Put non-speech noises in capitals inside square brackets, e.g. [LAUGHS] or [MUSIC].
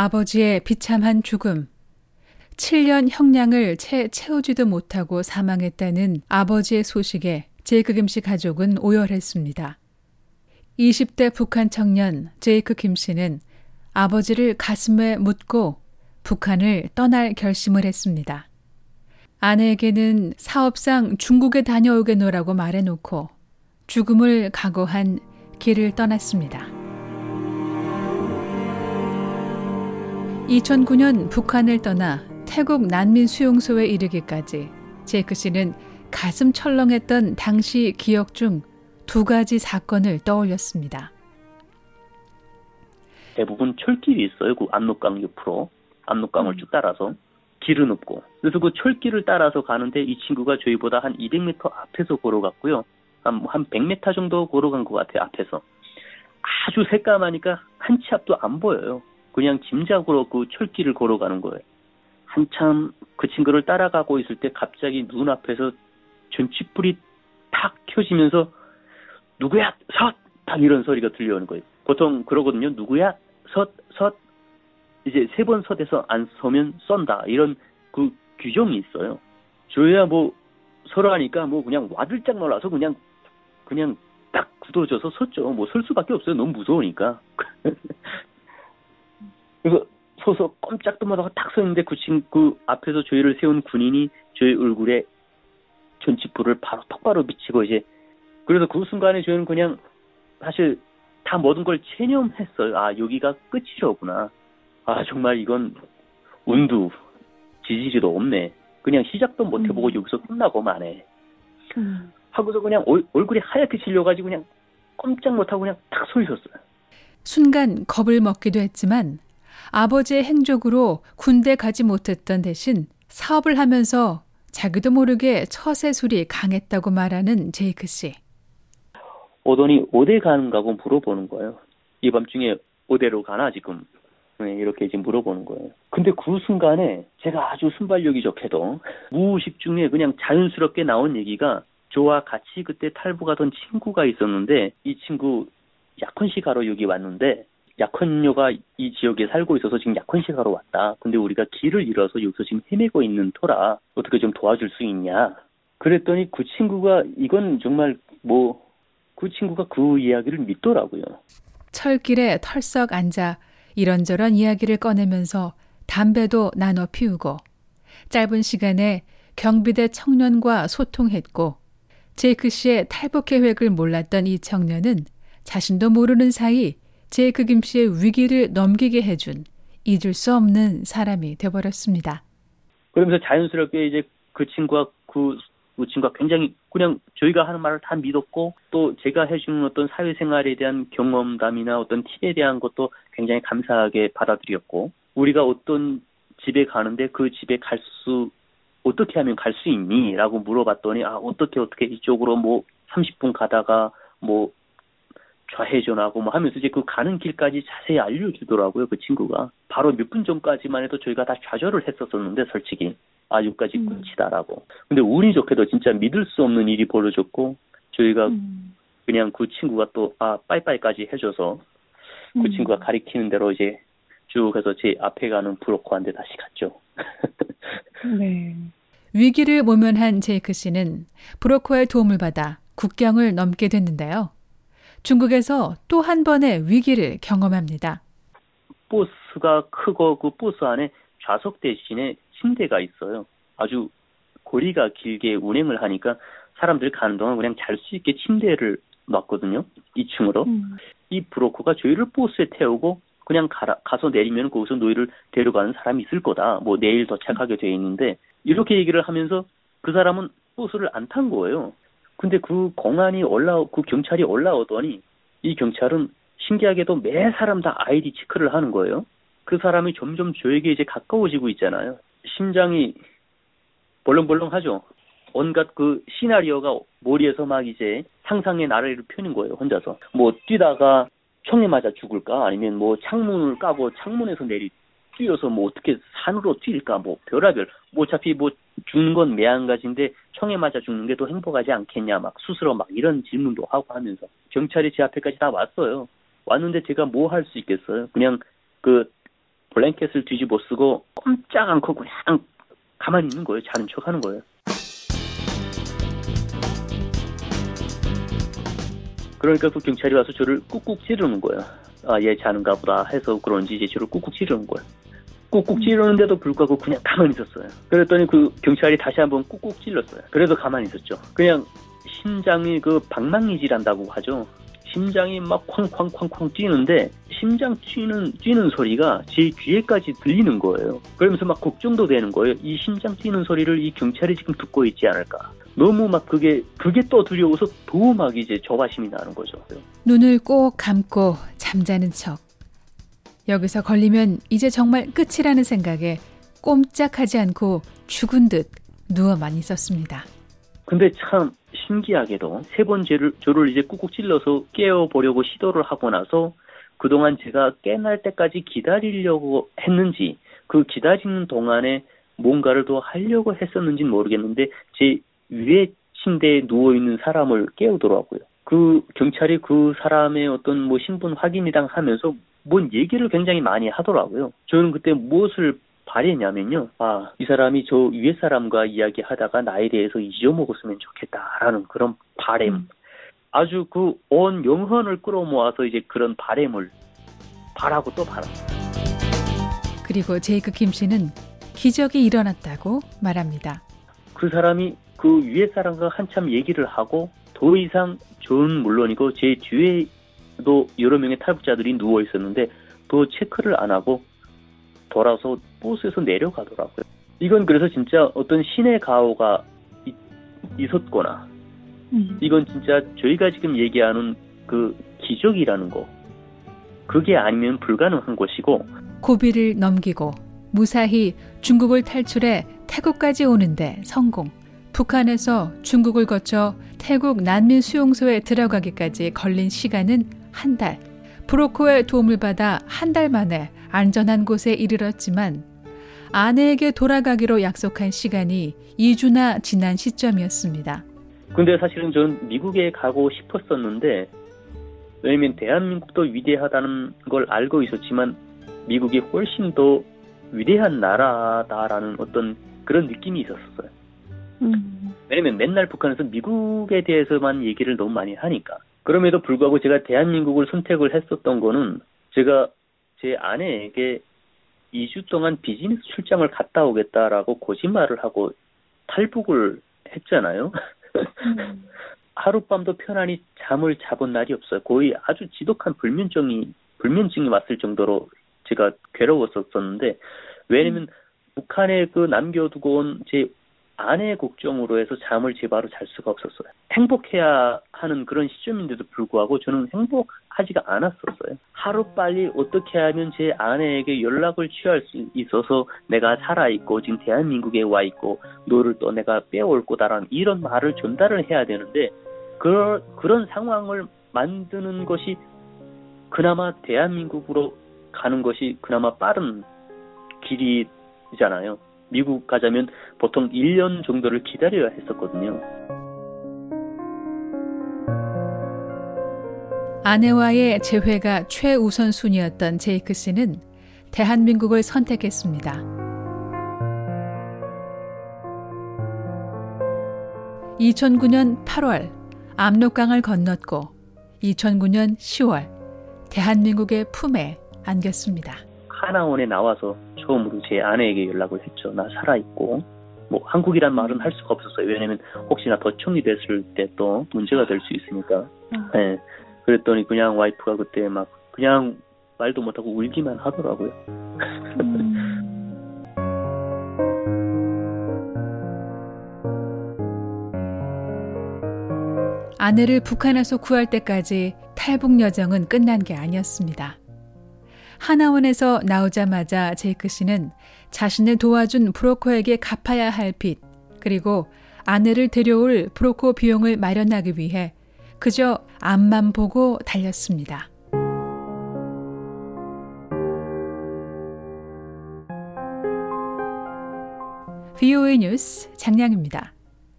아버지의 비참한 죽음. 7년 형량을 채 채우지도 못하고 사망했다는 아버지의 소식에 제이크 김씨 가족은 오열했습니다. 20대 북한 청년 제이크 김 씨는 아버지를 가슴에 묻고 북한을 떠날 결심을 했습니다. 아내에게는 사업상 중국에 다녀오겠노라고 말해놓고 죽음을 각오한 길을 떠났습니다. 2009년 북한을 떠나 태국 난민 수용소에 이르기까지 제이크 씨는 가슴 철렁했던 당시 기억 중 두 가지 사건을 떠올렸습니다. 대부분 철길이 있어요. 그 압록강 옆으로 압록강을 쭉 따라서 길은 없고 그래서 그 철길을 따라서 가는데 이 친구가 저희보다 한 200m 앞에서 걸어갔고요. 한, 한 100m 정도 걸어간 것 같아요. 앞에서 아주 새까마니까 한 치 앞도 안 보여요. 그냥 짐작으로 그 철길을 걸어가는 거예요. 한참 그 친구를 따라가고 있을 때 갑자기 눈앞에서 전치불이 탁 켜지면서 누구야 섰! 딱 이런 소리가 들려오는 거예요. 보통 그러거든요. 누구야 섰! 섰! 이제 세 번 섰에서 안 서면 쏜다. 이런 그 규정이 있어요. 저희야 뭐 서로 하니까 뭐 그냥 와들짝 놀라서 그냥 그냥 딱 굳어져서 섰죠. 뭐 설 수밖에 없어요. 너무 무서우니까. [LAUGHS] 그래서 서서 꼼짝도 못하고 딱 서있는데 그 친구 그 앞에서 저희를 세운 군인이 저희 얼굴에 전치불을 바로 똑바로 비치고 이제 그래서 그 순간에 저희는 그냥 사실 다 모든 걸 체념했어요. 아 여기가 끝이로구나. 아 정말 이건 운도 지지지도 없네. 그냥 시작도 못 해보고 음. 여기서 끝나고 마네. 음. 하고서 그냥 얼, 얼굴이 하얗게 질려가지고 그냥 꼼짝 못하고 그냥 탁서 있었어요. 순간 겁을 먹기도 했지만 아버지의 행적으로 군대 가지 못했던 대신 사업을 하면서 자기도 모르게 처세술이 강했다고 말하는 제이크 씨. 오더니 어디 가는가고 물어보는 거예요. 이 밤중에 어디로 가나 지금 네, 이렇게 지금 물어보는 거예요. 근데 그 순간에 제가 아주 순발력이 좋게도 무의식 중에 그냥 자연스럽게 나온 얘기가 저와 같이 그때 탈북하던 친구가 있었는데 이 친구 약혼식 하러 여기 왔는데 약혼녀가 이 지역에 살고 있어서 지금 약혼식하러 왔다. 근데 우리가 길을 잃어서 여기서 지금 헤매고 있는 터라 어떻게 좀 도와줄 수 있냐. 그랬더니 그 친구가 이건 정말 뭐 그 친구가 그 이야기를 믿더라고요. 철길에 털썩 앉아 이런저런 이야기를 꺼내면서 담배도 나눠 피우고 짧은 시간에 경비대 청년과 소통했고 제이크 씨의 탈북 계획을 몰랐던 이 청년은 자신도 모르는 사이 제이크 김 씨의 위기를 넘기게 해준 잊을 수 없는 사람이 되어버렸습니다. 그러면서 자연스럽게 이제 그 친구가 그, 그 친구가 굉장히 그냥 저희가 하는 말을 다 믿었고 또 제가 해주는 어떤 사회생활에 대한 경험담이나 어떤 팁에 대한 것도 굉장히 감사하게 받아들였고 우리가 어떤 집에 가는데 그 집에 갈 수 어떻게 하면 갈 수 있니? 라고 물어봤더니 아 어떻게 어떻게 이쪽으로 뭐 30분 가다가 뭐 좌회전하고 뭐 하면서 이제 그 가는 길까지 자세히 알려주더라고요 그 친구가 바로 몇 분 전까지만 해도 저희가 다 좌절을 했었었는데 솔직히 아 여기까지 음. 끝이다라고 근데 운이 좋게도 진짜 믿을 수 없는 일이 벌어졌고 저희가 음. 그냥 그 친구가 또 아 빠이빠이까지 해줘서 그 음. 친구가 가리키는 대로 이제 쭉 해서 제 앞에 가는 브로커한테 다시 갔죠. [LAUGHS] 네. 위기를 모면한 제이크 씨는 브로커의 도움을 받아 국경을 넘게 됐는데요. 중국에서 또 한 번의 위기를 경험합니다. 버스가 크고 그 버스 안에 좌석 대신에 침대가 있어요. 아주 거리가 길게 운행을 하니까 사람들 가는 동안 그냥 잘 수 있게 침대를 놨거든요. 2층으로. 음. 이 브로커가 저희를 버스에 태우고 그냥 가라, 가서 내리면 거기서 너희를 데려가는 사람이 있을 거다. 뭐 내일 도착하게 돼 있는데 이렇게 얘기를 하면서 그 사람은 버스를 안 탄 거예요. 근데 그 공안이 올라오, 그 경찰이 올라오더니 이 경찰은 신기하게도 매 사람 다 아이디 체크를 하는 거예요. 그 사람이 점점 저에게 이제 가까워지고 있잖아요. 심장이 벌렁벌렁하죠. 온갖 그 시나리오가 머리에서 막 이제 상상의 나래를 펴는 거예요, 혼자서. 뭐 뛰다가 총에 맞아 죽을까? 아니면 뭐 창문을 까고 창문에서 내리 뛰어서 뭐 어떻게 산으로 뛸까? 뭐 별하별. 뭐 어차피 뭐 죽는 건 매한가지인데 총에 맞아 죽는 게 더 행복하지 않겠냐 막 스스로 막 이런 질문도 하고 하면서 경찰이 제 앞에까지 다 왔어요. 왔는데 제가 뭐 할 수 있겠어요? 그냥 그 블랭켓을 뒤집어 쓰고 꼼짝 않고 그냥 가만히 있는 거예요. 자는 척 하는 거예요. 그러니까 그 경찰이 와서 저를 꾹꾹 찌르는 거예요. 아, 얘 자는가 보다 해서 그런지 이제 저를 꾹꾹 찌르는 거예요. 꾹꾹 음. 찌르는데도 불구하고 그냥 가만히 있었어요. 그랬더니 그 경찰이 다시 한번 꾹꾹 찔렀어요. 그래도 가만히 있었죠. 그냥 심장이 그 방망이질한다고 하죠. 심장이 막 쾅쾅쾅쾅 뛰는데 심장 뛰는 뛰는 소리가 제 귀에까지 들리는 거예요. 그러면서 막 걱정도 되는 거예요. 이 심장 뛰는 소리를 이 경찰이 지금 듣고 있지 않을까. 너무 막 그게 그게 또 두려워서 더 막 이제 저바심이 나는 거죠. 눈을 꼭 감고 잠자는 척. 여기서 걸리면 이제 정말 끝이라는 생각에 꼼짝하지 않고 죽은 듯 누워만 있었습니다. 근데 참 신기하게도 세 번째를 저를 이제 꾹꾹 찔러서 깨워보려고 시도를 하고 나서 그동안 제가 깨날 때까지 기다리려고 했는지 그 기다리는 동안에 뭔가를 더 하려고 했었는지는 모르겠는데 제 위에 침대에 누워 있는 사람을 깨우더라고요. 그 경찰이 그 사람의 어떤 뭐 신분 확인이랑 하면서 뭔 얘기를 굉장히 많이 하더라고요. 저는 그때 무엇을 바랬냐면요. 아, 이 사람이 저 위에 사람과 이야기하다가 나에 대해서 잊어먹었으면 좋겠다라는 그런 바램. 음. 아주 그 온 영혼을 끌어모아서 이제 그런 바램을 바라고 또 바라. 그리고 제이크 김 씨는 기적이 일어났다고 말합니다. 그 사람이 그 위에 사람과 한참 얘기를 하고 더 이상 저는 물론이고 제 뒤에도 여러 명의 탈북자들이 누워 있었는데 더 체크를 안 하고 돌아서 버스에서 내려가더라고요. 이건 그래서 진짜 어떤 신의 가호가 이, 있었거나 음. 이건 진짜 저희가 지금 얘기하는 그 기적이라는 거 그게 아니면 불가능한 것이고 고비를 넘기고 무사히 중국을 탈출해 태국까지 오는데 성공. 북한에서 중국을 거쳐 태국 난민 수용소에 들어가기까지 걸린 시간은 한 달. 브로커의 도움을 받아 한 달 만에 안전한 곳에 이르렀지만 아내에게 돌아가기로 약속한 시간이 2주나 지난 시점이었습니다. 근데 사실은 전 미국에 가고 싶었었는데 왜냐면 대한민국도 위대하다는 걸 알고 있었지만 미국이 훨씬 더 위대한 나라다라는 어떤 그런 느낌이 있었어요. 음. 왜냐면 맨날 북한에서 미국에 대해서만 얘기를 너무 많이 하니까. 그럼에도 불구하고 제가 대한민국을 선택을 했었던 거는 제가 제 아내에게 2주 동안 비즈니스 출장을 갔다 오겠다라고 거짓말을 하고 탈북을 했잖아요. 음. [LAUGHS] 하룻밤도 편안히 잠을 자본 날이 없어요. 거의 아주 지독한 불면증이 불면증이 왔을 정도로 제가 괴로웠었었는데 왜냐면 음. 북한에 그 남겨두고 온 제 아내의 걱정으로 해서 잠을 제바로 잘 수가 없었어요. 행복해야 하는 그런 시점인데도 불구하고 저는 행복하지가 않았었어요. 하루 빨리 어떻게 하면 제 아내에게 연락을 취할 수 있어서 내가 살아있고 지금 대한민국에 와 있고 너를 또 내가 빼올 거다라는 이런 말을 전달을 해야 되는데 그, 그런 상황을 만드는 것이 그나마 대한민국으로 가는 것이 그나마 빠른 길이잖아요. 미국 가자면 보통 1년 정도를 기다려야 했었거든요. 아내와의 재회가 최우선 순위였던 제이크 씨는 대한민국을 선택했습니다. 2009년 8월 압록강을 건넜고 2009년 10월 대한민국의 품에 안겼습니다. 하나원에 나와서 처음으로 제 아내에게 연락을 했죠. 나 살아있고. 뭐 한국이란 말은 할 수가 없었어요. 왜냐면 혹시나 도청이 됐을 때 또 문제가 될 수 있으니까. 어. 네. 그랬더니 그냥 와이프가 그때 막 그냥 말도 못하고 울기만 하더라고요. 음. 아내를 북한에서 구할 때까지 탈북 여정은 끝난 게 아니었습니다. 하나원에서 나오자마자 제이크 씨는 자신을 도와준 브로커에게 갚아야 할 빚, 그리고 아내를 데려올 브로커 비용을 마련하기 위해 그저 앞만 보고 달렸습니다. VOA 뉴스 장량입니다.